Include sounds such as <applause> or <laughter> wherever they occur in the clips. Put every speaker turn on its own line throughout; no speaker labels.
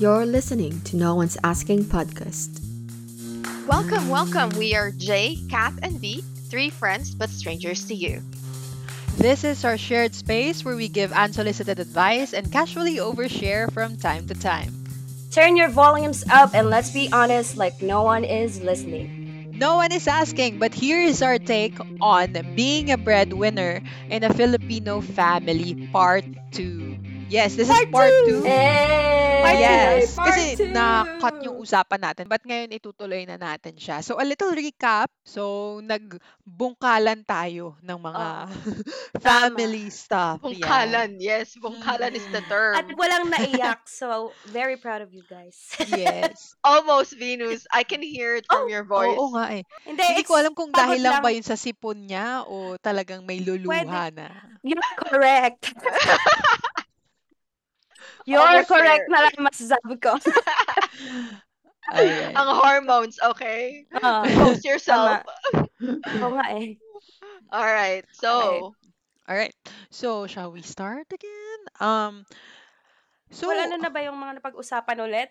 You're listening to No One's Asking podcast.
Welcome, welcome. We are Jay, Kat, and V, three friends but strangers to you.
This is our shared space where we give unsolicited advice and casually overshare from time to time.
Turn your volumes up and let's be honest, like no one is listening.
No one is asking, but here is our take on being a breadwinner in a Filipino family, part 2. Yes, this is part 2.
Hey!
yes,
Part
kasi
two!
na-cut yung usapan natin. But ngayon itutuloy na natin siya. So a little recap. So nagbungkalan tayo ng mga <laughs> family stuff. Yeah.
Bungkalan, yes. Bungkalan is the term.
At walang naiyak, so <laughs> very proud of you guys.
Yes. <laughs>
Almost Venus. I can hear it from your voice.
Oo nga eh.
Hindi,
Hindi ko alam kung dahil lang ba
lang.
yun sa sipon niya o talagang may luluha na.
You're correct. You're
Almost
correct
there.
na lang masasabi ko. <laughs>
Ayan.
Ang hormones, okay? Post yourself.
Oo nga eh.
All right. So,
Alright. So, shall we start again? Um, so,
Wala na na ba yung mga napag-usapan ulit?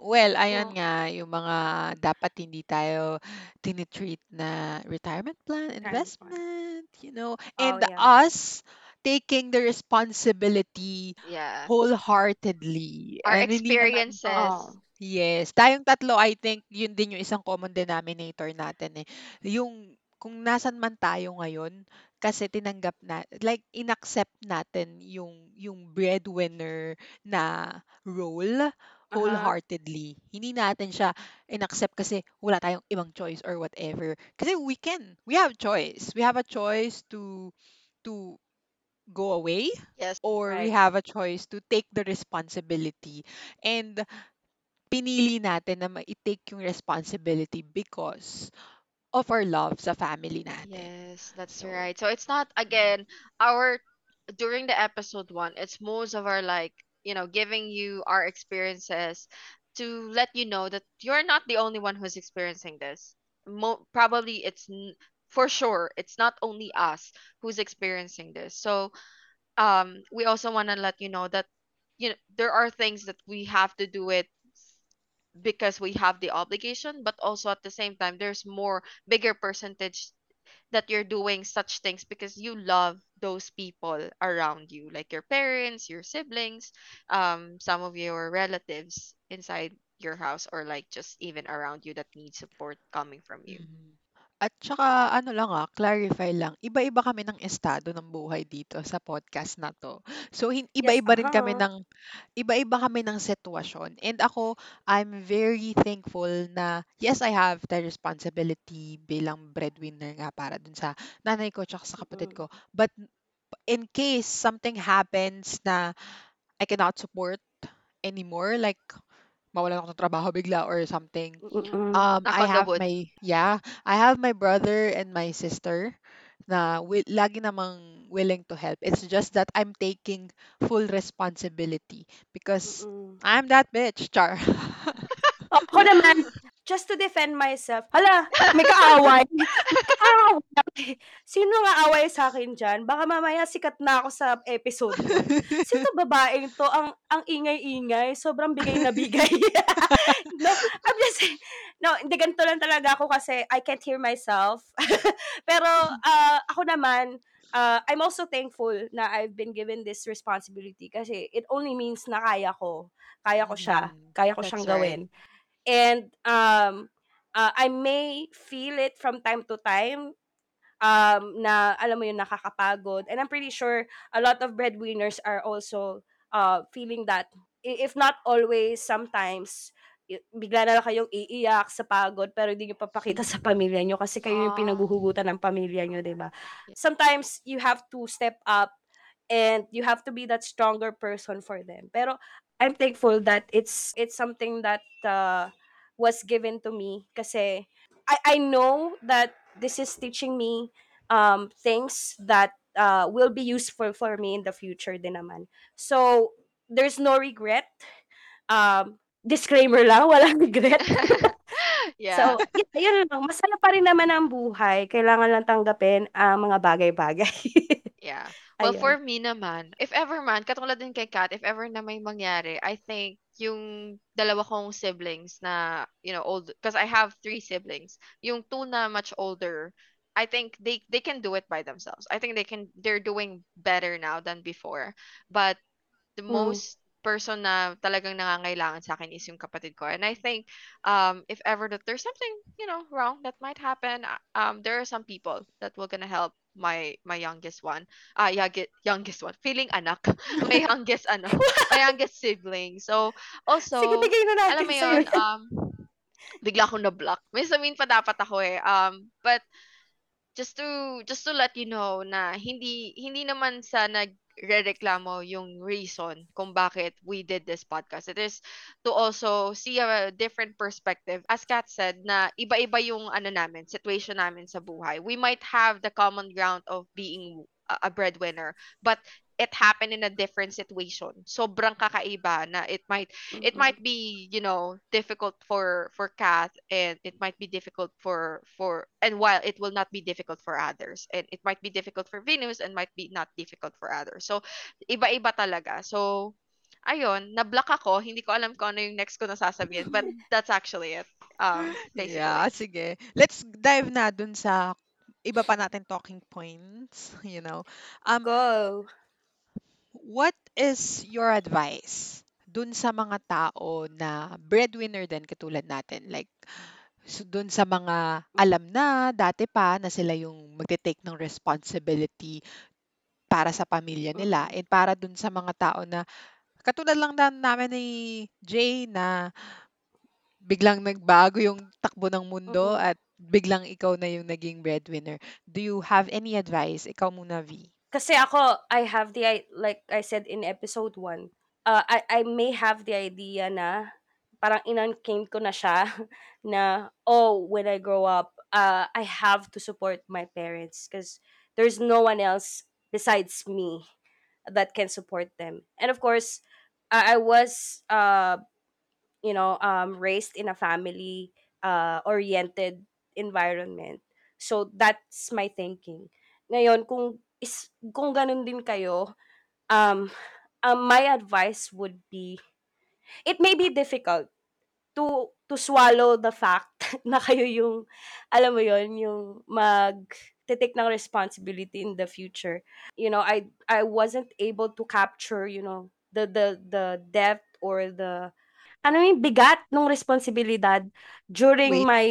well, ayan
No.
nga, yung mga dapat hindi tayo tinitreat na retirement plan, investment, you know,
Oh,
and
yeah.
us taking the responsibility
yeah.
wholeheartedly.
Our
And hindi naman-
experiences.
Oo.
Yes, tayong tatlo, I think, yun din yung isang common denominator natin eh. Yung, kung nasan man tayo ngayon, kasi tinanggap na, like, inaccept natin yung, yung breadwinner na role wholeheartedly. Hindi natin siya inaccept kasi wala tayong ibang choice or whatever. Kasi we can, we have choice. We have a choice to, to go away
Yes.
or we
Right.
have a choice to take the responsibility. And pinili natin na ma-take yung responsibility because of our love sa family natin.
Yes, that's
So-
right. So it's not again our during the episode one, it's most of our like, you know, giving you our experiences to let you know that you're not the only one who's experiencing this. Mo- probably it's n- for sure it's not only us who's experiencing this. So um we also want to let you know that you know there are things that we have to do it because we have the obligation but also at the same time there's more bigger percentage that you're doing such things because you love those people around you like your parents your siblings um some of your relatives inside your house or like just even around you that need support coming from you
Mhm. At saka ano lang ah, clarify lang, iba-iba kami ng estado ng buhay dito sa podcast na to. So hin- iba-iba rin kami
aha.
ng iba-iba kami ng sitwasyon. And ako, I'm very thankful na yes, I have the responsibility bilang breadwinner nga para dun sa nanay ko tsaka sa kapatid
Mm.
ko. But in case something happens na I cannot support anymore, like mawalan ako ng trabaho bigla or something,
Mm-mm.
um, I have
Nakagabot.
my, yeah, I have my brother and my sister na wi- lagi namang willing to help. It's just that I'm taking full responsibility because
Mm-mm.
I'm that bitch, Char. <laughs>
Ako naman, just to defend myself, hala, may kaaway. <laughs> Kaaway. Sino nga away sa akin dyan? Baka mamaya sikat na ako sa episode 1. Sino <laughs> babaeng to? Ang, ang ingay-ingay. Sobrang bigay na bigay. <laughs> no, I'm just saying, no, hindi ganito lang talaga ako kasi I can't hear myself. Pero ah, ako naman, uh, I'm also thankful na I've been given this responsibility kasi it only means na kaya ko. Kaya ko siya.
Mhm.
Kaya ko
That's
siyang
right.
gawin. And um, uh, I may feel it from time to time um, na alam mo yun, nakakapagod. And I'm pretty sure a lot of breadwinners are also uh, feeling that. If not always, sometimes bigla na lang kayong iiyak sa pagod pero hindi nyo papakita sa pamilya nyo kasi kayo yung
Ah.
pinaguhugutan ng pamilya nyo, di ba? Sometimes you have to step up and you have to be that stronger person for them. Pero I'm thankful that it's it's something that uh, was given to me kasi I I know that this is teaching me um things that uh, will be useful for me in the future din naman. So there's no regret. Um disclaimer lang, <laughs> walang regret. <laughs>
yeah
So, y- yun lang. Masaya pa rin naman ang buhay. Kailangan lang tanggapin ang mga bagay-bagay.
Yeah. Well, for me naman, if ever man, katulad din kay Kat, if ever na may mangyari, I think yung dalawa kong siblings na, you know, old, because I have three siblings. Yung two na much older, I think they they can do it by themselves. I think they can they're doing better now than before. But the
Mm.
most person na talagang nangangailangan sa akin is yung kapatid ko. And I think um if ever that there's something, you know, wrong that might happen, uh, um there are some people that will gonna help my my youngest one. Ah, youngest youngest one. Feeling anak. <laughs> my youngest ano, <laughs> my youngest sibling. So also
Sige, bigay na natin
alam mo yun, um, bigla akong na-block. May sabihin pa dapat ako eh. Um, but just to just to let you know na hindi hindi naman sa nagrereklamo yung reason kung bakit we did this podcast. It is to also see a different perspective. As Kat said, na iba-iba yung ano namin, situation namin sa buhay. We might have the common ground of being a breadwinner, but it happened in a different situation. Sobrang kakaiba na it might it
Mm-mm.
might be you know difficult for for Kath and it might be difficult for for and while it will not be difficult for others and it might be difficult for Venus and might be not difficult for others so iba-iba talaga so ayun na-block ako hindi ko alam kung ano yung next ko na sasabihin but <laughs> that's actually it um basically
Yeah, sige. Let's dive na dun sa iba pa natin talking points, <laughs> you know. Um,
Go.
What is your advice dun sa mga tao na breadwinner din katulad natin? Like, so dun sa mga alam na dati pa na sila yung magte-take ng responsibility para sa pamilya nila
Mm-mm.
and para dun sa mga tao na katulad lang na namin ni Jay na biglang nagbago yung takbo ng mundo at biglang ikaw na yung naging breadwinner. Do you have any advice? Ikaw muna, V.
Kasi ako, I have the, like I said in episode 1, uh, I, I may have the idea na parang inancame ko na siya <laughs> na, oh, when I grow up, uh, I have to support my parents because there's no one else besides me that can support them. And of course, I, I was, uh, you know, um, raised in a family uh, oriented environment. So that's my thinking. Ngayon, kung is kung ganun din kayo, um, um my advice would be it may be difficult to to swallow the fact <laughs> na kayo yung alam mo yon yung mag take ng responsibility in the future. You know, I I wasn't able to capture, you know, the the the depth or the ano yung bigat ng responsibilidad during
Wait.
my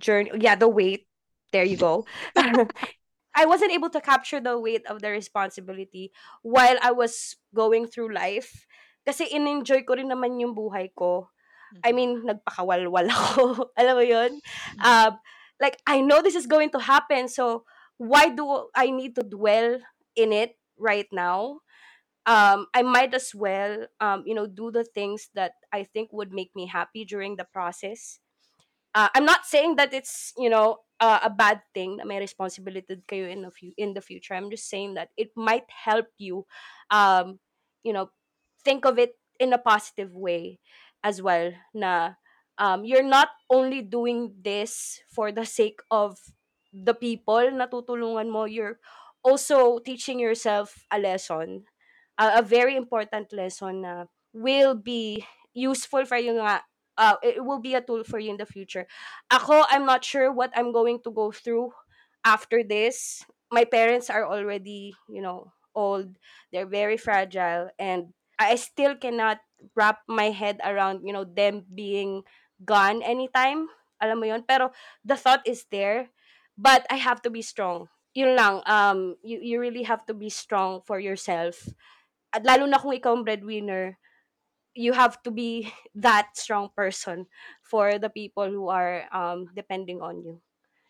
journey. Yeah, the weight. There you go. <laughs> <laughs> I wasn't able to capture the weight of the responsibility while I was going through life. Kasi in-enjoy ko rin naman yung buhay ko. I
Mhm.
mean, nagpakawalwal <laughs> ako. Alam mo yun?
Mhm.
Um, like, I know this is going to happen. So, why do I need to dwell in it right now? Um, I might as well, um, you know, do the things that I think would make me happy during the process. Uh, I'm not saying that it's, you know, uh, a bad thing na may responsibility kayo in the, fu- in the future. I'm just saying that it might help you, um, you know, think of it in a positive way as well na um, you're not only doing this for the sake of the people na tutulungan mo, you're also teaching yourself a lesson, a, a very important lesson na will be useful for you nga, uh, it will be a tool for you in the future. Ako, I'm not sure what I'm going to go through after this. My parents are already, you know, old. They're very fragile and I still cannot wrap my head around, you know, them being gone anytime. Alam mo yon Pero the thought is there. But I have to be strong. Yun lang, um, you, you really have to be strong for yourself. At lalo na kung ikaw ang breadwinner, you have to be <laughs> that strong person for the people who are um, depending on you.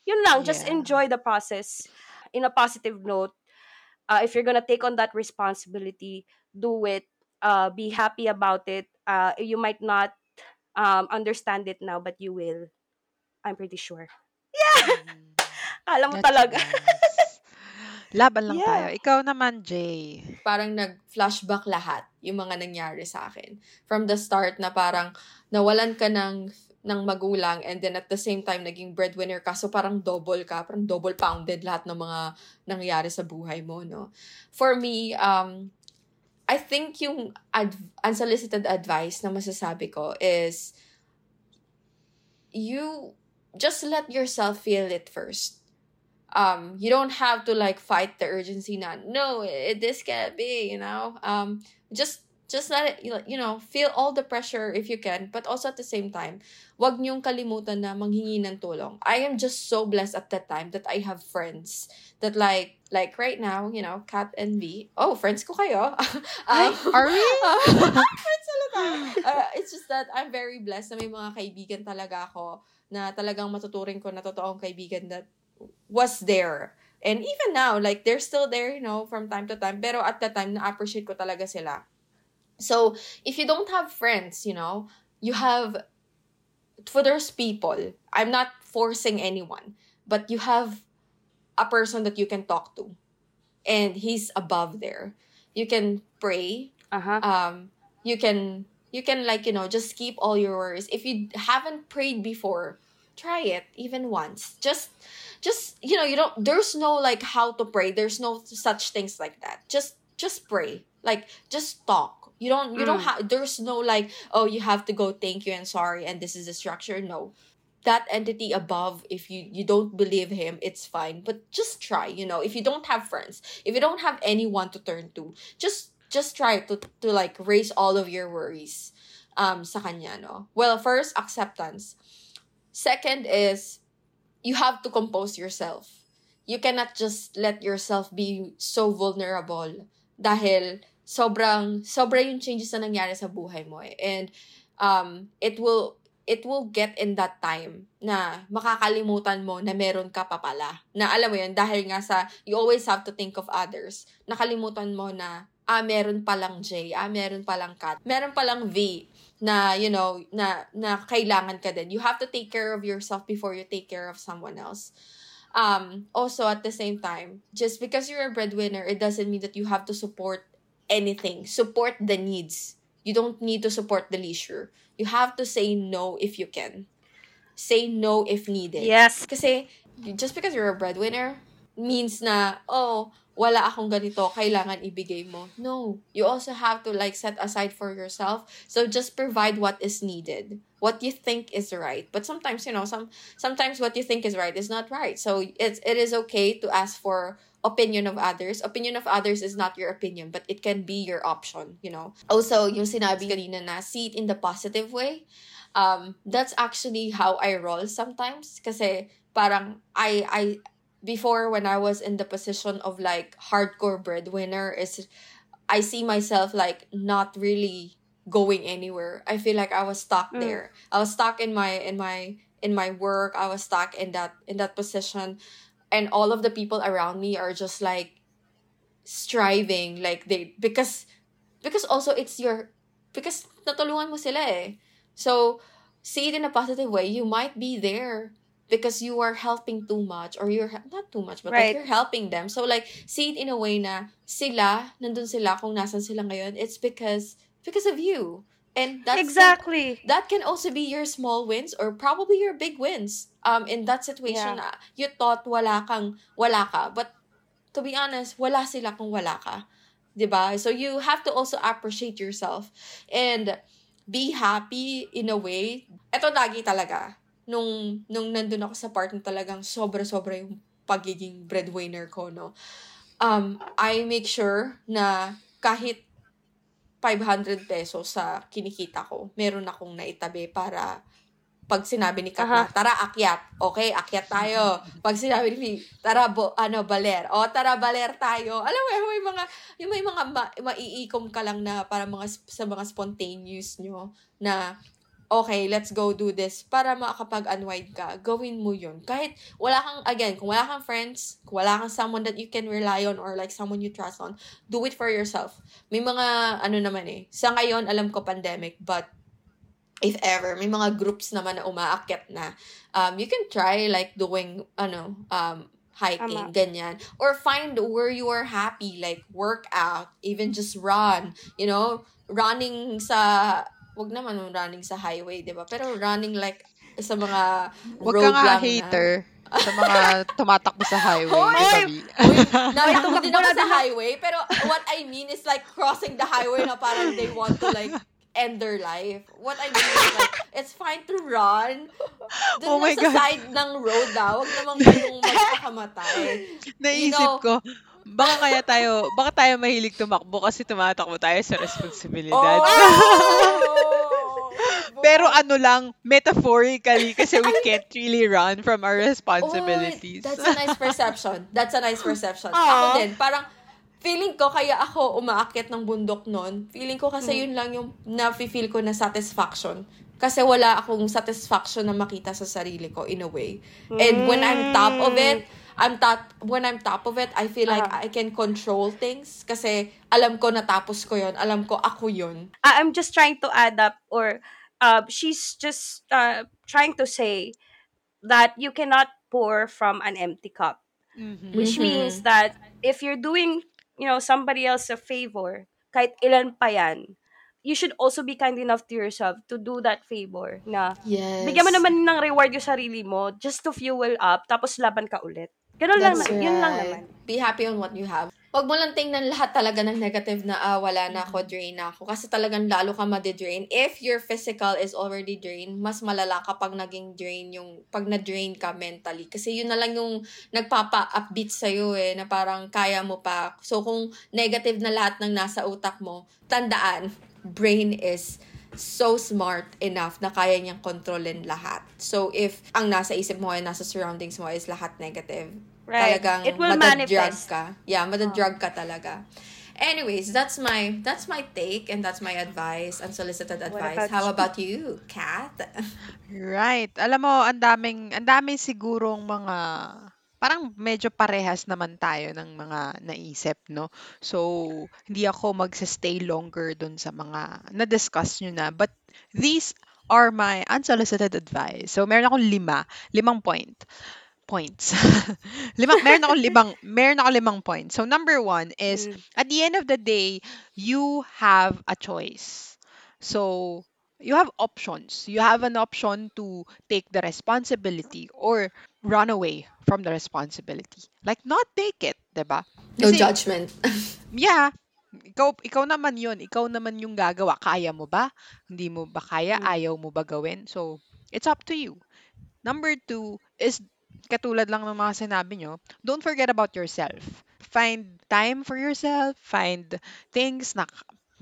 Yun lang, just
Yeah.
enjoy the process in a positive note. Uh, if you're gonna take on that responsibility, do it. Uh, be happy about it. Uh, you might not um, understand it now, but you will. I'm pretty sure.
Mhm. <laughs>
Alam mo
That's
talaga.
nice. Laban lang tayo.
Yeah.
Ikaw naman, Jay.
parang nag-flashback lahat yung mga nangyari sa akin. From the start na parang nawalan ka ng ng magulang and then at the same time naging breadwinner ka so parang double ka parang double pounded lahat ng mga nangyari sa buhay mo no for me um
I think yung ad- unsolicited advice na masasabi ko is you just let yourself feel it first. Um, you don't have to like fight the urgency na, no, it, this can't be, you know? Um, just just let it, you- know, feel all the pressure if you can, but also at the same time, wag niyong kalimutan na manghingi ng tulong. I am just so blessed at that time that I have friends that like, like right now, you know, Kat and V. Oh, friends ko kayo. <laughs>
Ay,
Um,
are we? <laughs>
friends sila tayo. Uh, it's just that I'm very blessed na may mga kaibigan talaga ako na talagang matuturing ko na totoong kaibigan that was there. And even now, like, they're still there, you know, from time to time. Pero at that time, na-appreciate ko talaga sila. So, if you don't have friends, you know, you have, for those people, I'm not forcing anyone, but you have a person that you can talk to. And he's above there. You can pray.
Aha.
Um, you can, you can like, you know, just keep all your worries. If you haven't prayed before, try it even once. Just, just, you know, you don't, there's no like how to pray. There's no such things like that. Just, just pray. Like, just talk. You don't, you don't
Mm.
have, there's no like, oh, you have to go thank you and sorry and this is the structure. No. That entity above, if you, you don't believe him, it's fine. But just try, you know, if you don't have friends, if you don't have anyone to turn to, just, just try to, to like raise all of your worries um, sa kanya, no? Well, first, acceptance. Second is, you have to compose yourself. You cannot just let yourself be so vulnerable dahil sobrang sobra yung changes na nangyari sa buhay mo eh. And um it will it will get in that time na makakalimutan mo na meron ka pa pala. Na alam mo yun, dahil nga sa, you always have to think of others. Nakalimutan mo na, ah, meron palang J, ah, meron palang Kat, meron palang V, na, you know, na, na kailangan ka din. You have to take care of yourself before you take care of someone else. Um, also, at the same time, just because you're a breadwinner, it doesn't mean that you have to support anything. Support the needs. You don't need to support the leisure. You have to say no if you can. Say no if needed.
Yes.
Kasi, just because you're a breadwinner, means na, oh, wala akong ganito, kailangan ibigay mo. No. You also have to like set aside for yourself. So just provide what is needed. What you think is right. But sometimes, you know, some sometimes what you think is right is not right. So it's it is okay to ask for opinion of others. Opinion of others is not your opinion, but it can be your option, you know. Also, yung sinabi kanina na see it in the positive way. Um, that's actually how I roll sometimes. Kasi parang I I before when I was in the position of like hardcore breadwinner is I see myself like not really going anywhere. I feel like I was stuck
Mm.
there. I was stuck in my in my in my work. I was stuck in that in that position and all of the people around me are just like striving like they because because also it's your because natulungan mo sila eh. So see it in a positive way. You might be there because you are helping too much or you're not too much but
Right.
like you're helping them. So like see it in a way na sila nandun sila kung nasan sila ngayon. It's because because of you. And that's
exactly.
that can also be your small wins or probably your big wins um in that situation
Yeah.
na you thought wala kang wala ka but to be honest wala sila kung wala ka 'di ba so you have to also appreciate yourself and be happy in a way eto lagi talaga nung nung nandun ako sa part na talagang sobra-sobra yung pagiging breadwinner ko no um I make sure na kahit 500 pesos sa kinikita ko, meron akong naitabi para pag sinabi ni Kat na, tara, akyat. Okay, akyat tayo. Pag sinabi ni Fee, tara, bo, ano, baler. O, tara, baler tayo. Alam mo, may mga, yung may mga ma, maiikom ka lang na para mga, sa mga spontaneous nyo na, okay, let's go do this para makakapag-unwind ka. Gawin mo yun. Kahit wala kang, again, kung wala kang friends, kung wala kang someone that you can rely on or like someone you trust on, do it for yourself. May mga, ano naman eh, sa ngayon, alam ko pandemic, but if ever, may mga groups naman na umaakyat na, um, you can try like doing, ano, um, hiking,
Tama.
ganyan. Or find where you are happy, like work out, even just run, you know, running sa, wag naman running sa highway, di ba? Pero running like sa mga
Huwag
road
ka nga
lang na.
hater sa mga tumatakbo sa highway.
Hoy! Natakbo din ako sa highway, pero what I mean is like crossing the highway na parang they want to like end their life. What I mean is like, it's fine to run. Doon
Oh my
sa
God.
side ng road ah. Huwag naman kayong magpakamatay. <laughs>
Naisip
know-
ko, baka kaya tayo, baka tayo mahilig tumakbo kasi tumatakbo tayo sa responsibilidad.
Oh! <laughs>
Pero ano lang, metaphorically, kasi we can't really run from our responsibilities.
Oy, that's a nice perception. That's a nice perception.
Aw.
Ako din, parang feeling ko kaya ako umaakyat ng bundok noon. Feeling ko
Hmm.
kasi yun lang yung na-feel ko na satisfaction. Kasi wala akong satisfaction na makita sa sarili ko in a way. And when I'm top of it, I'm top when I'm top of it, I feel like
Ah.
I can control things kasi alam ko natapos ko 'yon. Alam ko ako 'yon.
I'm just trying to add up or uh, she's just uh, trying to say that you cannot pour from an empty cup
Mhm.
which
Mhm.
means that if you're doing you know somebody else a favor kahit ilan pa yan you should also be kind enough to yourself to do that favor na
Yes.
bigyan mo naman ng reward yung sarili mo just to fuel up tapos laban ka ulit ganun lang na, yun lang
right.
naman
Be happy on what you have. Huwag mo lang tingnan lahat talaga ng negative na, ah, wala na ako, drain na ako. Kasi talagang lalo ka madidrain. If your physical is already drained, mas malala kapag naging drain yung, pag na-drain ka mentally. Kasi yun na lang yung nagpapa-upbeat sa'yo eh, na parang kaya mo pa. So, kung negative na lahat ng nasa utak mo, tandaan, brain is so smart enough na kaya niyang kontrolin lahat. So, if ang nasa isip mo ay nasa surroundings mo is lahat negative,
Right.
talagang
It will
madadrug
manifest.
ka. Yeah, madadrug ka talaga. Anyways, that's my that's my take and that's my advice, unsolicited advice.
about
How
you?
about you, Kat? <laughs>
Right. Alam mo, ang daming, ang daming sigurong mga, parang medyo parehas naman tayo ng mga naisip, no? So, hindi ako magsa-stay longer dun sa mga na-discuss nyo na. But these are my unsolicited advice. So, meron akong lima. Limang point. Points. <laughs> limang, meron akong <laughs> limang, meron akong limang points. So, number one is,
Mm.
at the end of the day, you have a choice. So, you have options. You have an option to take the responsibility or run away from the responsibility. Like, not take it, 'di ba?
No
Kasi,
judgment. <laughs>
yeah, ikaw, ikaw naman yun. Ikaw naman yung gagawa. Kaya mo ba? Hindi mo ba kaya?
Mm.
Ayaw mo ba gawin? So, it's up to you. Number two is, katulad lang ng mga sinabi nyo, don't forget about yourself. Find time for yourself. Find things na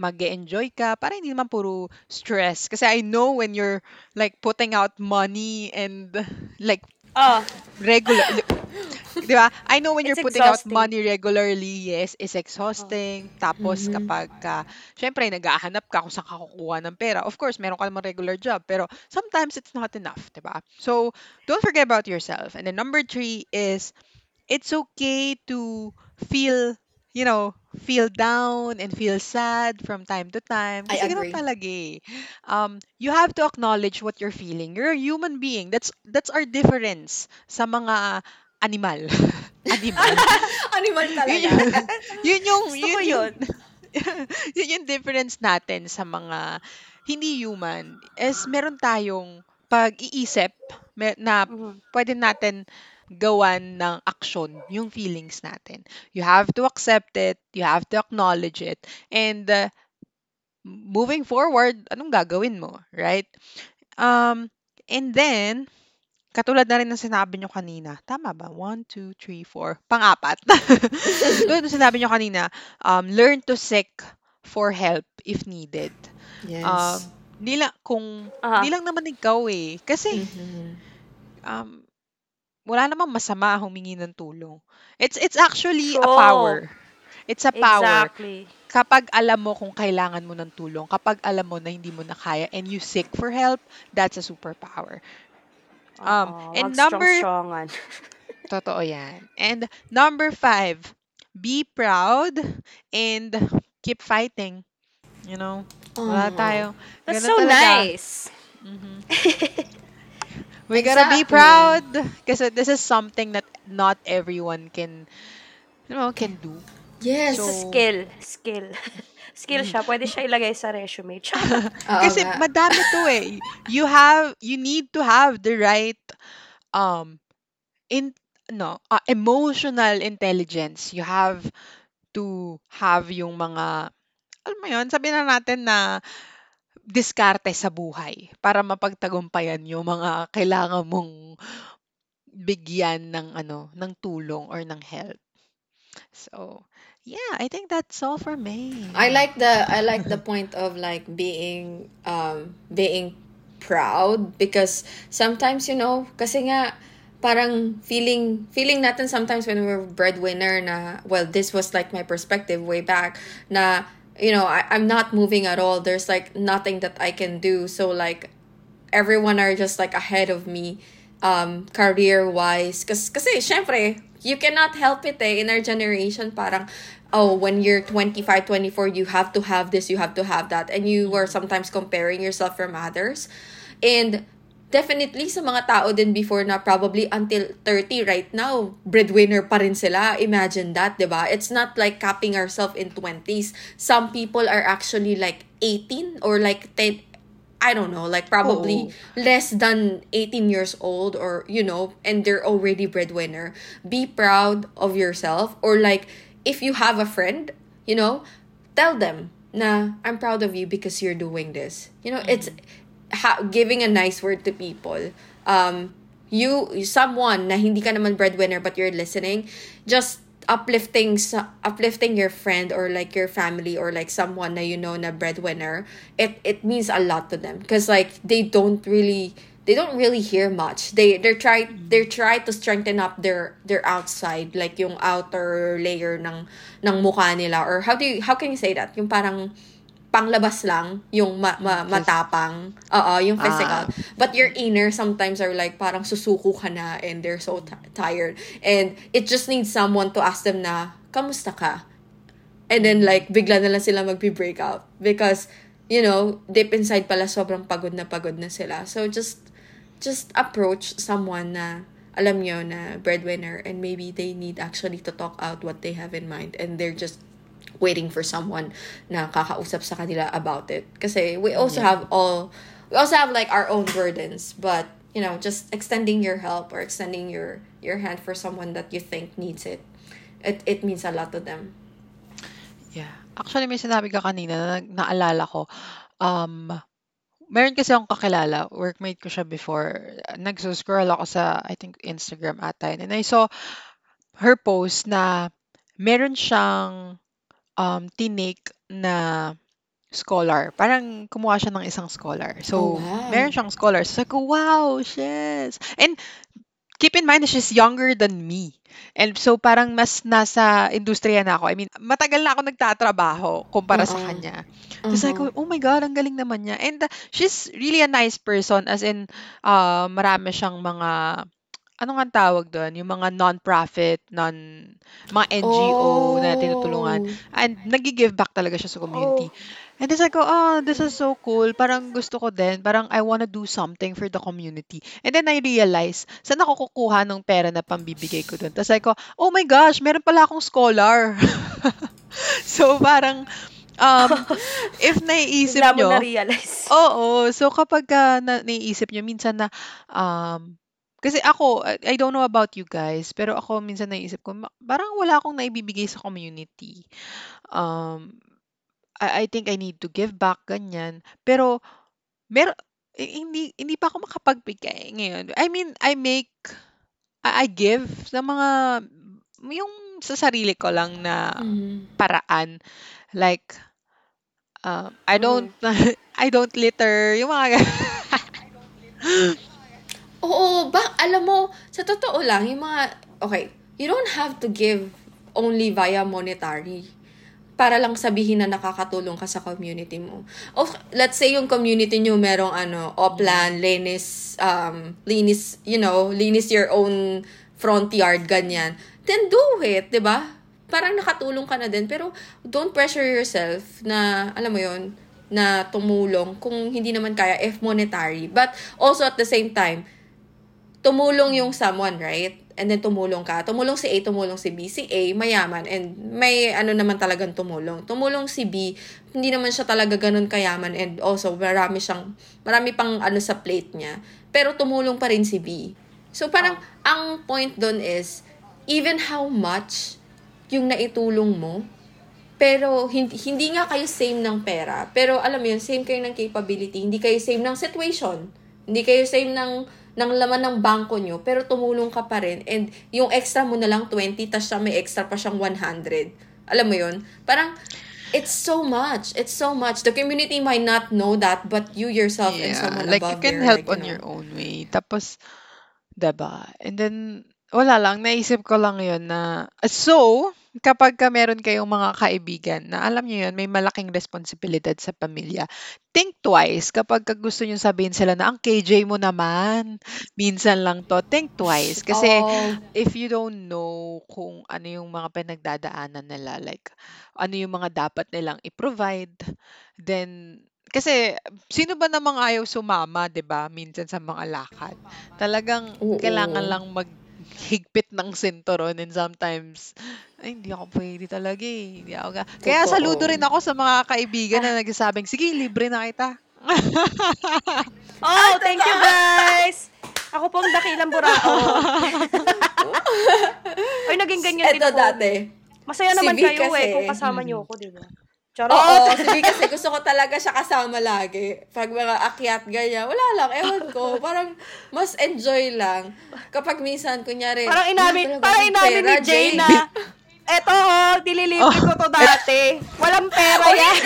mag enjoy ka para hindi naman puro stress. Kasi I know when you're like putting out money and like
oh
regular <gasps> Di ba? I know when
It's
you're putting out
exhausting.
money regularly, yes, it's exhausting. Tapos
Mhm.
kapag ka, syempre, nag-ahanap ka kung saan ka kukuha ng pera. Of course, meron ka namang regular job, pero sometimes it's not enough, di ba? So, don't forget about yourself. And then number three is, it's okay to feel, you know, feel down and feel sad from time to time.
I
Kasi ganun
agree.
talaga eh. Um, you have to acknowledge what you're feeling. You're a human being. That's that's our difference sa mga animal. <laughs> animal. <laughs>
Animal
yun,
talaga. <laughs>
yun yung,
Gusto
yun yung,
yun.
yun yung difference natin sa mga hindi human is meron tayong pag-iisip me- na
Mhm.
pwede natin gawan ng aksyon yung feelings natin. You have to accept it, you have to acknowledge it, and uh, moving forward, anong gagawin mo, right? Um, and then, katulad na rin ng sinabi nyo kanina, tama ba? One, two, three, four, pang-apat. <laughs> Tulad ng sinabi nyo kanina, um, learn to seek for help if needed.
yes.
Um, lang, kung,
Aha.
hindi lang naman ikaw eh. Kasi,
Mhm.
um, wala namang masama humingi ng tulong. It's it's actually a
True.
power. It's a power.
Exactly.
Kapag alam mo kung kailangan mo ng tulong, kapag alam mo na hindi mo na kaya and you seek for help, that's a superpower. Um,
Oo,
and number. <laughs> Totoo yan. And number five, be proud and keep fighting. You know, wala
Aw.
tayo.
That's
ganun
so
talaga.
nice.
Mhm. <laughs> We gotta be
Exactly.
proud kasi this is something that not everyone can, you know, can do.
Yes.
So-
Skill. Skill. <laughs> skill siya, pwede siya ilagay sa resume. <laughs>
Kasi
nga.
madami to eh. You have, you need to have the right, um, in, no, uh, emotional intelligence. You have to have yung mga, alam mo yun, sabihin na natin na diskarte sa buhay para mapagtagumpayan yung mga kailangan mong bigyan ng ano, ng tulong or ng help. So, yeah, I think that's all for me.
I like the I like the point of like being um being proud because sometimes you know kasi nga parang feeling feeling natin sometimes when we're breadwinner na well this was like my perspective way back na you know I, I'm not moving at all. There's like nothing that I can do. So like everyone are just like ahead of me um career wise because kasi you cannot help it eh in our generation. Parang oh when you're 25 24 you have to have this you have to have that. And you are sometimes comparing yourself from others. And definitely sa mga tao din before na probably until 30 right now breadwinner pa rin sila. Imagine that 'di ba? It's not like capping ourselves in 20s some people are actually like 18 or like 10 I don't know, like probably oh. less than 18 years old or, you know, and they're already breadwinner. Be proud of yourself or like if you have a friend, you know, tell them na I'm proud of you because you're doing this. You know, it's mm-hmm. Ha- giving a nice word to people. Um you someone na hindi ka naman breadwinner but you're listening, just uplifting uplifting your friend or like your family or like someone that you know na breadwinner it it means a lot to them. Because like they don't really they don't really hear much. They they're try they're try to strengthen up their their outside like yung outer layer ng ng mukha nila. Or how do you how can you say that? Yung parang panglabas lang yung ma, ma, matapang. Oo yung physical. But your inner sometimes are like parang susuko ka na and they're so ti- tired. And it just needs someone to ask them na kamusta ka? And then like bigla na lang sila magbe-break out. Because you know deep inside pala sobrang pagod na pagod na sila. So just just approach someone na alam nyo na breadwinner and maybe they need actually to talk out what they have in mind and they're just waiting for someone na kakausap sa kanila about it. Kasi we also have all, we also have like our own burdens, but you know, just extending your help or extending your your hand for someone that you think needs it, it it means a lot to them.
Yeah. Actually, may sinabi ka kanina na naalala ko. Um, meron kasi akong kakilala, workmate ko siya before. Nagsuscroll ako sa, I think, Instagram ata. And I saw her post na meron siyang um, tinake na scholar. Parang kumuha siya ng isang scholar.
Oh,
So,
wow.
meron siyang scholar. So, ko, wow, yes. And keep in mind na she's younger than me. And so parang mas nasa industriya na ako. I mean, matagal na ako nagtatrabaho kumpara sa
Oo.
kanya. Tapos like,
Mhm.
oh my God, ang galing naman niya. And uh, she's really a nice person as in uh, marami siyang mga ano nga ang tawag doon? Yung mga non-profit, non, mga NGO na tinutulungan.
Oh.
And nag-give back talaga siya sa community. And it's like, oh, this is so cool. Parang gusto ko din. Parang I wanna do something for the community. And then I realize, saan ako kukuha ng pera na pambibigay ko doon? Tapos like, oh my gosh, meron pala akong scholar. <laughs> so parang, um, <laughs> if naiisip
Bigla mo na-realize.
Oo. So, kapag ah, na, naiisip nyo, minsan na, um, kasi ako, I, I don't know about you guys, pero ako minsan naiisip ko, ma- parang wala akong naibibigay sa community. Um, I, I think I need to give back, ganyan. Pero, mer eh, hindi, hindi pa ako makapagbigay ngayon. I mean, I make, I, I give sa mga, yung sa sarili ko lang na
Mhm.
paraan. Like, um, I don't, <laughs> I don't litter, yung mga gan- <laughs>
Oo, ba, alam mo, sa totoo lang, yung mga, okay, you don't have to give only via monetary para lang sabihin na nakakatulong ka sa community mo. O, let's say yung community nyo merong ano, oplan, linis, um, linis, you know, linis your own front yard, ganyan. Then do it, 'di ba? Parang nakatulong ka na din, pero don't pressure yourself na, alam mo yon na tumulong kung hindi naman kaya if monetary. But also at the same time, tumulong yung someone, right? and then tumulong ka. Tumulong si A, tumulong si B. Si A, mayaman, and may ano naman talagang tumulong. Tumulong si B, hindi naman siya talaga ganun kayaman, and also marami siyang, marami pang ano sa plate niya. Pero tumulong pa rin si B. So parang, ang point doon is, even how much yung naitulong mo, pero hindi, hindi nga kayo same ng pera. Pero alam mo yun, same kayo ng capability. Hindi kayo same ng situation. Hindi kayo same ng, ng laman ng bangko nyo. Pero tumulong ka pa rin. And yung extra mo na lang 20, tas siya may extra pa siyang 100. Alam mo yun? Parang, it's so much. It's so much. The community might not know that, but you yourself and someone
like
above
you can
there,
help
like, you
on
know.
your own way. Tapos, 'di ba? And then wala lang naisip ko lang 'yon na so kapag ka meron kayong mga kaibigan na alam niyo 'yun, may malaking responsibilidad sa pamilya. Think twice kapag ka gusto niyo sabihin sila na ang KJ mo naman. Minsan lang 'to. Think twice kasi
Oh,
if you don't know kung ano yung mga pinagdadaanan nila, like ano yung mga dapat nilang i-provide, then kasi sino ba namang ayaw sumama, 'di ba? Minsan sa mga lakad. Talagang kailangan
oo.
lang maghigpit ng sinturon and sometimes ay hindi ako pwede talaga eh. Hindi ako ga- Kaya saludo rin
Totoo.
ako sa mga kaibigan na nagsasabing, sige, libre na kita. <laughs>
Oh, thank you guys! Ako pong dakilang burao. <laughs> Ay, naging ganyan din ako.
dati.
Masaya
Si
naman
V
kayo eh,
kasi.
kung kasama niyo ako, di ba? Charot!
Oo, <laughs> sabi kasi gusto ko talaga siya kasama lagi. Pag mga akyat, ganyan. Wala lang, ewan ko. Parang mas enjoy lang. Kapag minsan, kunyari,
Parang inamin,
"Wala talaga
parang inamin ni Jay na, eto oh, dililibre ko to dati. Walang pera <laughs> yan.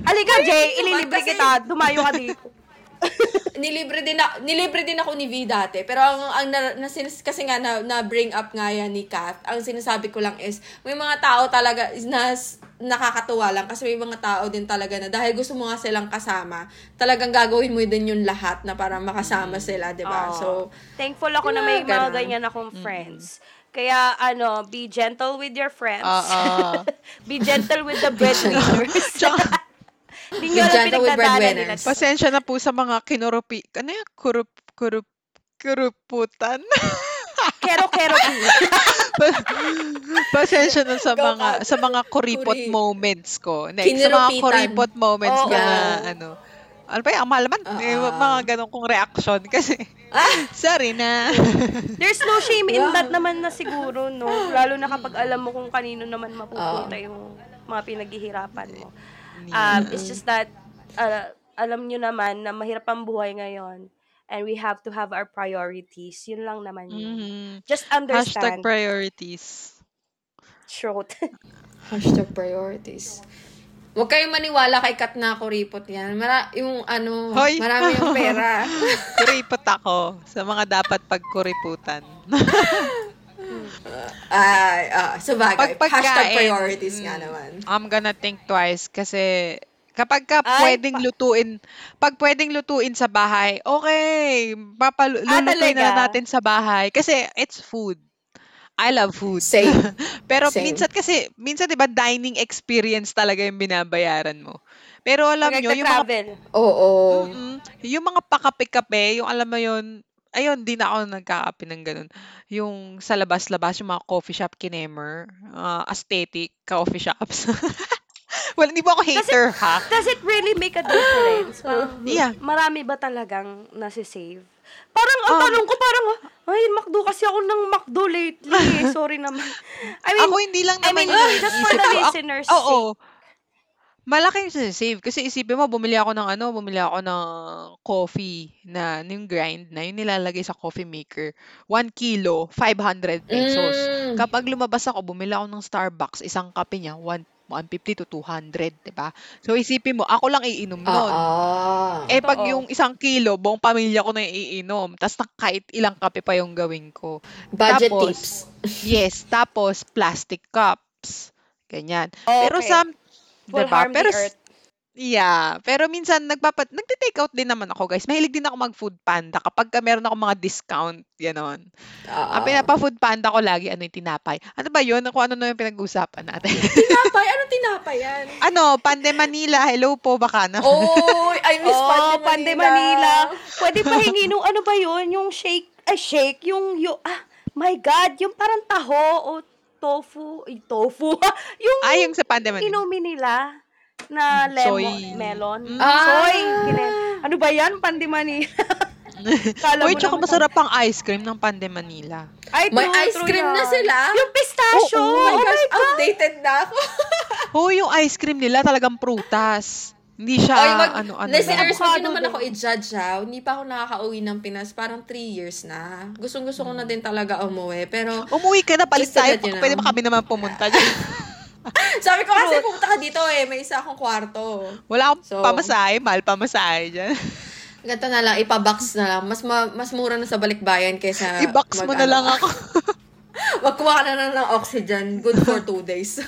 Halika, Jay, ililibre
Kasi-
kita. Dumayo ka dito. <laughs>
nilibre din na, nilibre din ako ni V dati. Pero ang, ang na, na, kasi nga na, na bring up nga yan ni Kat, ang sinasabi ko lang is, may mga tao talaga is na nakakatuwa lang kasi may mga tao din talaga na dahil gusto mo nga silang kasama, talagang gagawin mo din yung lahat na para makasama sila, 'di ba?
Oo.
So,
Thankful ako na may mga ganyan akong friends. Kaya, ano, be gentle with your friends.
Oo. <laughs>
be gentle with the <laughs> breadwinners. Hindi nyo alam pinagdadaanan nila.
Pasensya na po sa mga kinurupi, ano yung kurup, kurup, kuruputan? <laughs>
Kero-kero. <laughs>
Pasensya na sa mga sa mga kuripot
Kuri-
moments ko. Next, sa mga kuripot moments
Oo.
ko na ano. Ano pa yung ang malaman?
Oo.
Yung mga ganong kong reaction kasi <laughs> sorry na.
There's no shame in that naman na siguro, no? Lalo na kapag alam mo kung kanino naman mapupunta yung mga pinaghihirapan mo. Um, it's just that, uh, alam nyo naman na mahirap ang buhay ngayon and we have to have our priorities. Yun lang naman yun.
Mhm.
Just
Hashtag
understand.
priorities.
Short. <laughs>
hashtag priorities. Huwag kayong maniwala kay Kat na kuripot yan. Mara, yung ano,
Hoy!
marami yung pera. <laughs>
Kuripot ako sa mga dapat pagkuriputan. <laughs>
Ay, ah, sabagay.
Pag
Hashtag priorities nga
mm,
naman.
I'm gonna think twice kasi kapag ka
Ay,
pwedeng
pa-
lutuin, pag pwedeng lutuin sa bahay, okay, papalulutuin na
talaga?
natin sa bahay kasi it's food. I love food.
Same. <laughs>
Pero
Same.
minsan kasi, minsan 'di ba dining experience talaga yung binabayaran mo. Pero alam
Pag
nyo, yung mga
Oo.
Mm, yung mga pakape-kape, yung alam mo yun, ayun, di na ako nagkakape ng ganun. Yung sa labas-labas, yung mga coffee shop kinemer, ah, aesthetic coffee shops. <laughs> well, hindi po ako hater, ha?
Does it really make a difference? Parang,
Yeah.
Marami ba talagang nasisave? Parang, ang
Um,
tanong ko, parang, ay, McDo kasi ako ng McDo lately. eh. Sorry naman. <laughs> I mean,
ako hindi lang
I
naman
mean,
yung
just for
iniisip
the
ko. <laughs> Ako-
listeners'
Oo. Malaki yung save. Kasi isipin mo, bumili ako ng ano, bumili ako ng coffee na, yung grind na, yung nilalagay sa coffee maker. 1 kilo, 500 pesos.
Mm.
Kapag lumabas ako, bumili ako ng Starbucks, isang kape niya, 1, 150 to 200, di ba? So, isipin mo, ako lang iinom nun.
Ah.
Eh, pag
Totoo.
yung isang kilo, buong pamilya ko na iinom. Tapos, kahit ilang kape pa yung gawin ko.
Budget
Tapos,
tips.
Yes, tapos, plastic cups. Ganyan. Pero
Okay.
some,
will
diba?
harm
Pero,
the earth.
yeah. Pero minsan, nagpapat, nagte-take out din naman ako, guys. Mahilig din ako mag-food panda kapag ka meron ako mga discount, gano'n.
Ah.
Ang pinapa-food panda ko lagi, ano yung tinapay. Ano ba yun? Kung ano na yung pinag-uusapan natin. <laughs>
tinapay? Anong tinapay yan?
ano, Pande Manila. Hello po, baka na.
Oh, I miss
Oh,
Pande
Pande
Manila.
Manila. Pwede pahingi nung ano ba yun? Yung shake, ay shake, yung, yung, ah, My God, yung parang taho o tofu, ay, tofu, <laughs> yung
Ay, yung sa Pandaman.
inumin nila na lemon,
Soy.
melon.
Mm.
Soy.
Ah!
Ano ba yan? Pandemani. <laughs> Kala
Uy, tsaka masarap ang ice cream ng Pande Manila.
Ay,
May ice
true
cream na
yan.
sila?
Yung pistachio.
Oh, my
Oh,
gosh,
my God.
outdated na ako. <laughs>
Oh, yung ice cream nila talagang prutas. Hindi siya
Oy, mag,
ano ano.
listeners,
lang.
wag
Avocado
naman ako i-judge ha. Hindi pa ako nakaka-uwi ng Pinas. Parang three years na. Gustong gusto ko na din talaga umuwi. Pero,
Umuwi ka na, palit tayo.
you know.
Pwede ba kami naman pumunta <laughs> dyan?
sabi ko kasi pumunta ka dito eh. May isa akong kwarto.
Wala akong
So-
pamasahe, mahal pamasahe dyan. <laughs>
Ganito na lang, ipabox na lang. Mas ma- mas mura na sa balikbayan kaysa...
I-box mo na
ano
lang ako. <laughs>
Magkuha ka na lang ng oxygen. Good for two days.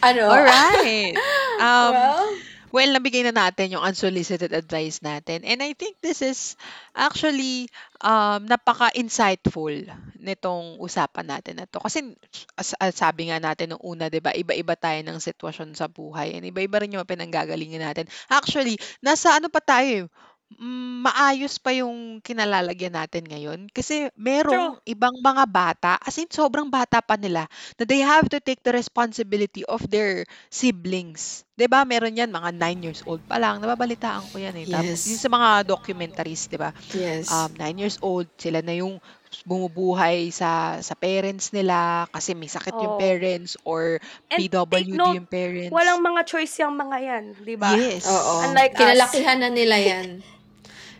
ano?
Alright. Um,
Well,
Well, nabigay na natin yung unsolicited advice natin. And I think this is actually um, napaka-insightful nitong usapan natin na to. Kasi as, as sabi nga natin nung una, 'di ba, iba-iba tayo ng sitwasyon sa buhay and iba-iba rin yung pinanggagalingan natin. Actually, nasa ano pa tayo, maayos pa yung kinalalagyan natin ngayon kasi merong ibang mga bata, as in sobrang bata pa nila, na they have to take the responsibility of their siblings. 'Di ba? Meron 'yan mga 9 years old pa lang. Nababalitaan ko 'yan eh. Tapos
Yes.
yun sa mga documentaries, 'di ba?
yes.
Um 9 years old, sila na yung bumubuhay sa sa parents nila kasi may sakit yung
Oo.
parents or
And take
PWD
note,
yung parents.
Walang mga choice yung mga yan, di ba?
Yes.
Oo.
Unlike us.
Kinalakihan na nila yan.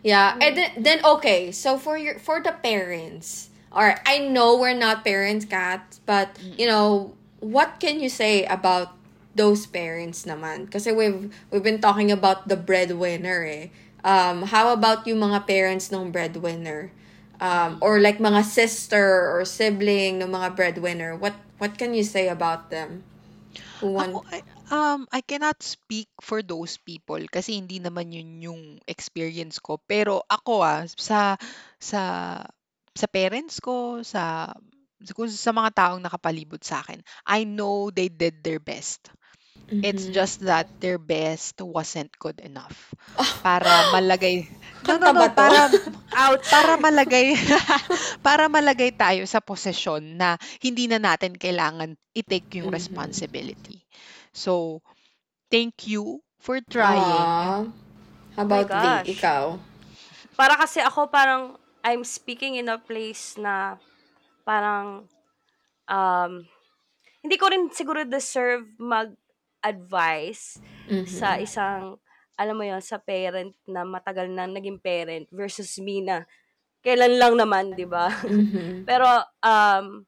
Yeah. And then, then okay. So for your for the parents, or I know we're not parents, Kat, but you know, what can you say about those parents naman? Kasi we've we've been talking about the breadwinner eh. Um, how about yung mga parents ng breadwinner? Um, or like mga sister or sibling ng mga breadwinner. What what can you say about them? Who want
Ako, I, um, I cannot speak for those people kasi hindi naman yun yung experience ko. Pero ako ah, sa, sa, sa parents ko, sa, kung sa mga taong nakapalibot sa akin, I know they did their best. It's
Mhm.
just that their best wasn't good enough
Ah.
para malagay <laughs> no,
Kanta
no, no,
ba to?
para <laughs>
Ouch.
para <laughs> malagay para malagay tayo sa posisyon na hindi na natin kailangan i-take yung
Mhm.
responsibility. So, thank you for trying.
Aw. How about
gosh.
Lee? Ikaw?
Para kasi ako parang I'm speaking in a place na parang um hindi ko rin siguro deserve mag-advise
Mhm.
sa isang alam mo yon sa parent na matagal na naging parent versus me na kailan lang naman, 'di ba?
Mhm. <laughs>
Pero um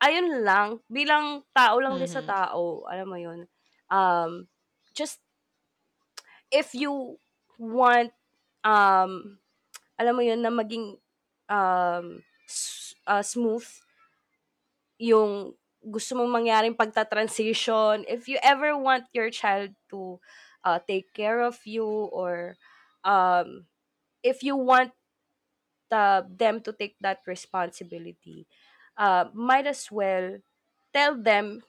ayun lang, bilang tao lang din sa
Mhm.
tao, alam mo yun. Um just if you want um alam mo yun na maging um uh, smooth yung gusto mong mangyaring pagta-transition, if you ever want your child to uh, take care of you or um, if you want uh, them to take that responsibility, uh, might as well tell them,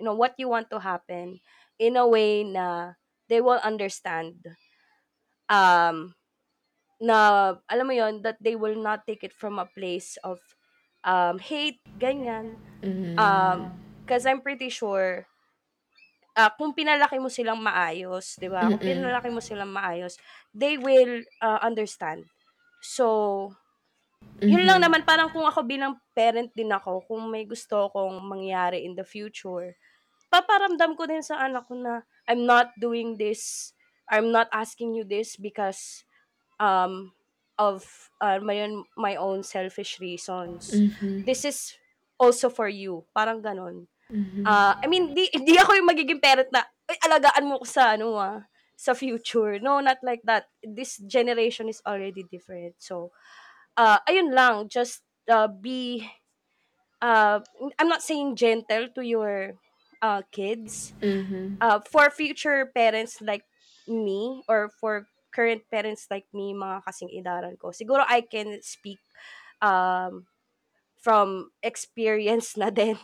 you know, what you want to happen in a way na they will understand um, na, alam mo yon that they will not take it from a place of um, hate, ganyan.
Mhm.
Um, Because I'm pretty sure, uh, kung pinalaki mo silang maayos, di ba? Kung pinalaki mo silang maayos, they will uh, understand. So, yun lang
Mhm.
naman, parang kung ako bilang parent din ako, kung may gusto akong mangyari in the future, paparamdam ko din sa anak ko na I'm not doing this, I'm not asking you this because um, of uh, my, own, my own selfish reasons.
Mhm.
This is also for you. Parang ganon.
Mhm.
Ah, I mean, di, di ako yung magiging parent na, ay, alagaan mo ko sa, ano ah, sa future. No, not like that. This generation is already different. So, uh, ayun lang, just uh, be, uh, I'm not saying gentle to your uh, kids.
Mhm.
Uh, for future parents like me, or for current parents like me, mga kasing idaran ko, siguro I can speak um, from experience <laughs> na din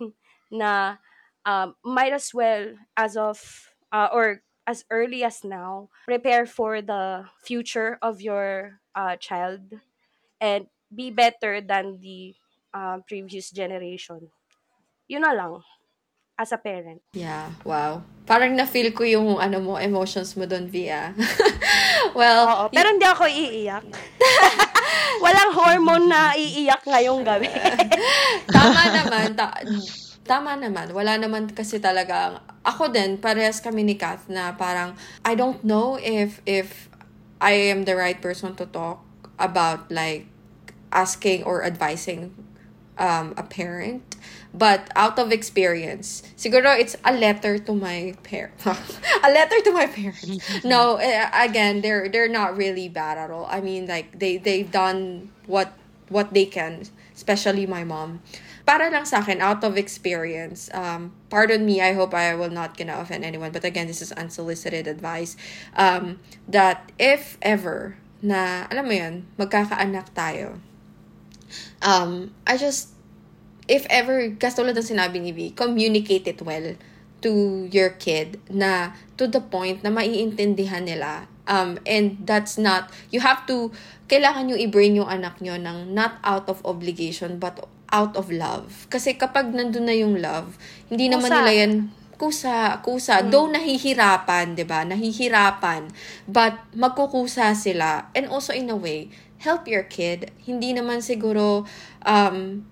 na um, might as well as of uh, or as early as now prepare for the future of your uh, child and be better than the uh, previous generation. Yun na lang. As a parent.
Yeah, wow. Parang na-feel ko yung ano mo, emotions mo doon, Via. <laughs> well,
Oo, pero hindi ako iiyak. <laughs> Walang hormone na iiyak ngayong gabi. <laughs>
tama naman. Ta- tama naman. Wala naman kasi talaga. Ako din, parehas kami ni Kath na parang, I don't know if, if I am the right person to talk about like asking or advising um, a parent. But out of experience, siguro it's a letter to my parents. <laughs> a letter to my parents. <laughs> no, eh, again, they're they're not really bad at all. I mean, like they they've done what what they can, especially my mom. Para lang sa akin, out of experience, um, pardon me, I hope I will not gonna offend anyone, but again, this is unsolicited advice, um, that if ever na, alam mo yun, magkakaanak tayo, um, I just, if ever, katulad ng sinabi ni V, communicate it well to your kid na to the point na maiintindihan nila. Um, and that's not, you have to, kailangan nyo i-bring yung anak nyo ng not out of obligation but out of love. Kasi kapag nandun na yung love, hindi naman
Kusa.
nila yan, kusa, kusa.
Mm.
Though nahihirapan, 'di ba Nahihirapan. But magkukusa sila. And also in a way, help your kid. Hindi naman siguro, um,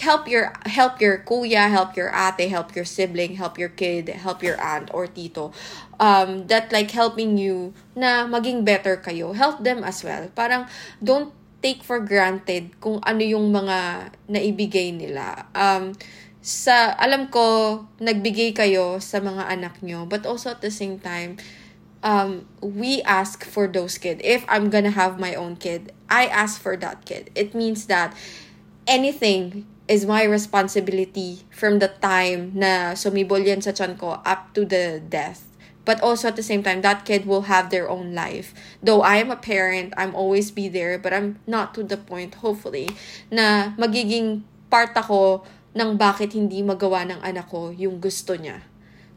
help your help your kuya, help your ate, help your sibling, help your kid, help your aunt or tito. Um, that like helping you na maging better kayo. Help them as well. Parang don't take for granted kung ano yung mga naibigay nila. Um, sa alam ko nagbigay kayo sa mga anak nyo but also at the same time um we ask for those kid if i'm gonna have my own kid i ask for that kid it means that anything is my responsibility from the time na sumibol yan sa tiyan ko up to the death. But also at the same time, that kid will have their own life. Though I am a parent, I'm always be there, but I'm not to the point, hopefully, na magiging part ako ng bakit hindi magawa ng anak ko yung gusto niya.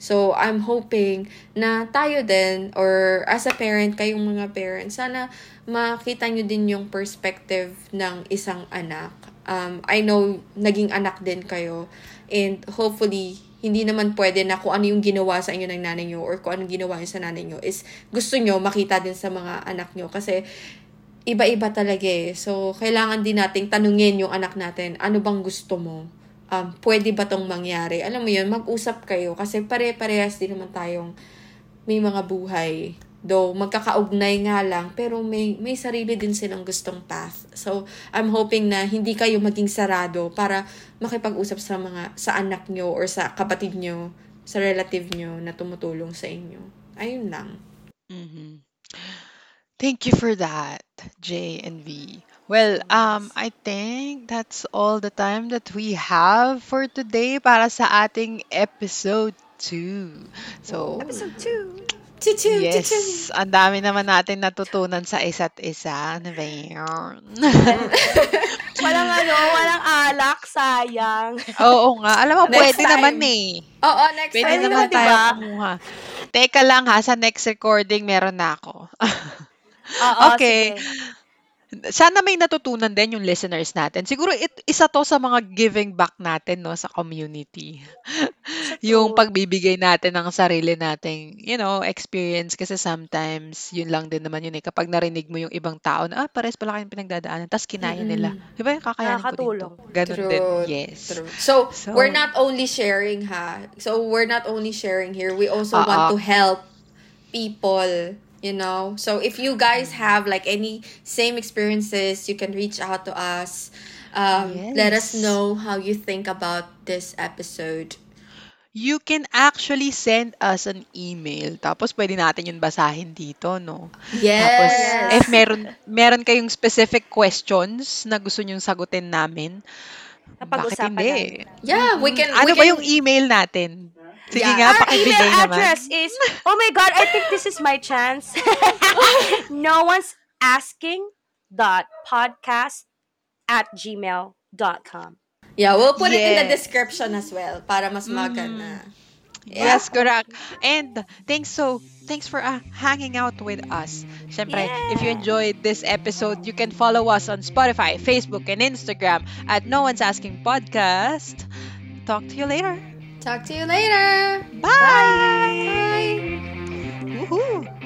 So, I'm hoping na tayo din, or as a parent, kayong mga parents, sana makita nyo din yung perspective ng isang anak. Um, I know, naging anak din kayo. And hopefully, hindi naman pwede na kung ano yung ginawa sa inyo ng nanay nyo or kung anong ginawa nyo sa nanay nyo is gusto nyo makita din sa mga anak nyo. Kasi, iba-iba talaga eh. So, kailangan din nating tanungin yung anak natin, ano bang gusto mo? Um, pwede ba tong mangyari? Alam mo yun, mag-usap kayo kasi pare-parehas din naman tayong may mga buhay. Though, magkakaugnay nga lang, pero may, may sarili din silang gustong path. So, I'm hoping na hindi kayo maging sarado para makipag-usap sa mga, sa anak nyo or sa kapatid nyo, sa relative nyo na tumutulong sa inyo. Ayun lang.
Mhm. Thank you for that, J and V. Well, um, I think that's all the time that we have for today para sa ating episode 2. So,
Episode 2.
Chichu,
yes, ang dami naman natin natutunan sa isa't isa. Ano ba yun? <laughs>
Walang ano, walang alak, sayang.
Oo nga. Alam mo,
Next
pwede
time.
naman eh.
Oo, next
Pwede
time.
Pwede
naman
naman,
tayo
diba?
kumuha. Teka lang ha, sa next recording meron na ako.
Oo, <laughs>
Okay.
sige.
Sana may natutunan din yung listeners natin. Siguro it, isa to sa mga giving back natin no sa community. <laughs> yung pagbibigay natin ng sarili nating, you know, experience kasi sometimes yun lang din naman yun eh. Kapag narinig mo yung ibang tao na, ah, pares pala kayong pinagdadaanan, tas kinaya nila.
Mm-mm.
Di ba? Kakayanin ko din to.
Nakakatulong.
Ganun din.
True.
Yes.
True. So,
So-
we're not only sharing ha. So we're not only sharing here. We also
Oo.
want to help people, you know. So if you guys have like any same experiences, you can reach out to us. Um, let us
Yes.
know how you think about this episode.
You can actually send us an email. Tapos pwede natin yun basahin dito, no? Tapos,
Yes.
if meron, meron kayong specific questions na gusto nyong sagutin namin, bakit
Napag-usapan
hindi?
namin.
Yeah, we can.
Ano
we
ba
can,
yung email natin? Sige
Yeah.
nga,
Our
pakibigay
email
naman.
address is, oh my God, I think this is my chance. <laughs> no one's asking dot podcast at gmail dot com.
Yeah, we'll put it in the description as well para mas maganda.
Yes, correct. And thanks so thanks for uh, hanging out with us. Syempre, if you enjoyed this episode, you can follow us on Spotify, Facebook, and Instagram at No One's Asking Podcast. Talk to you later.
Talk to you later.
Bye.
Bye. Bye. Woohoo.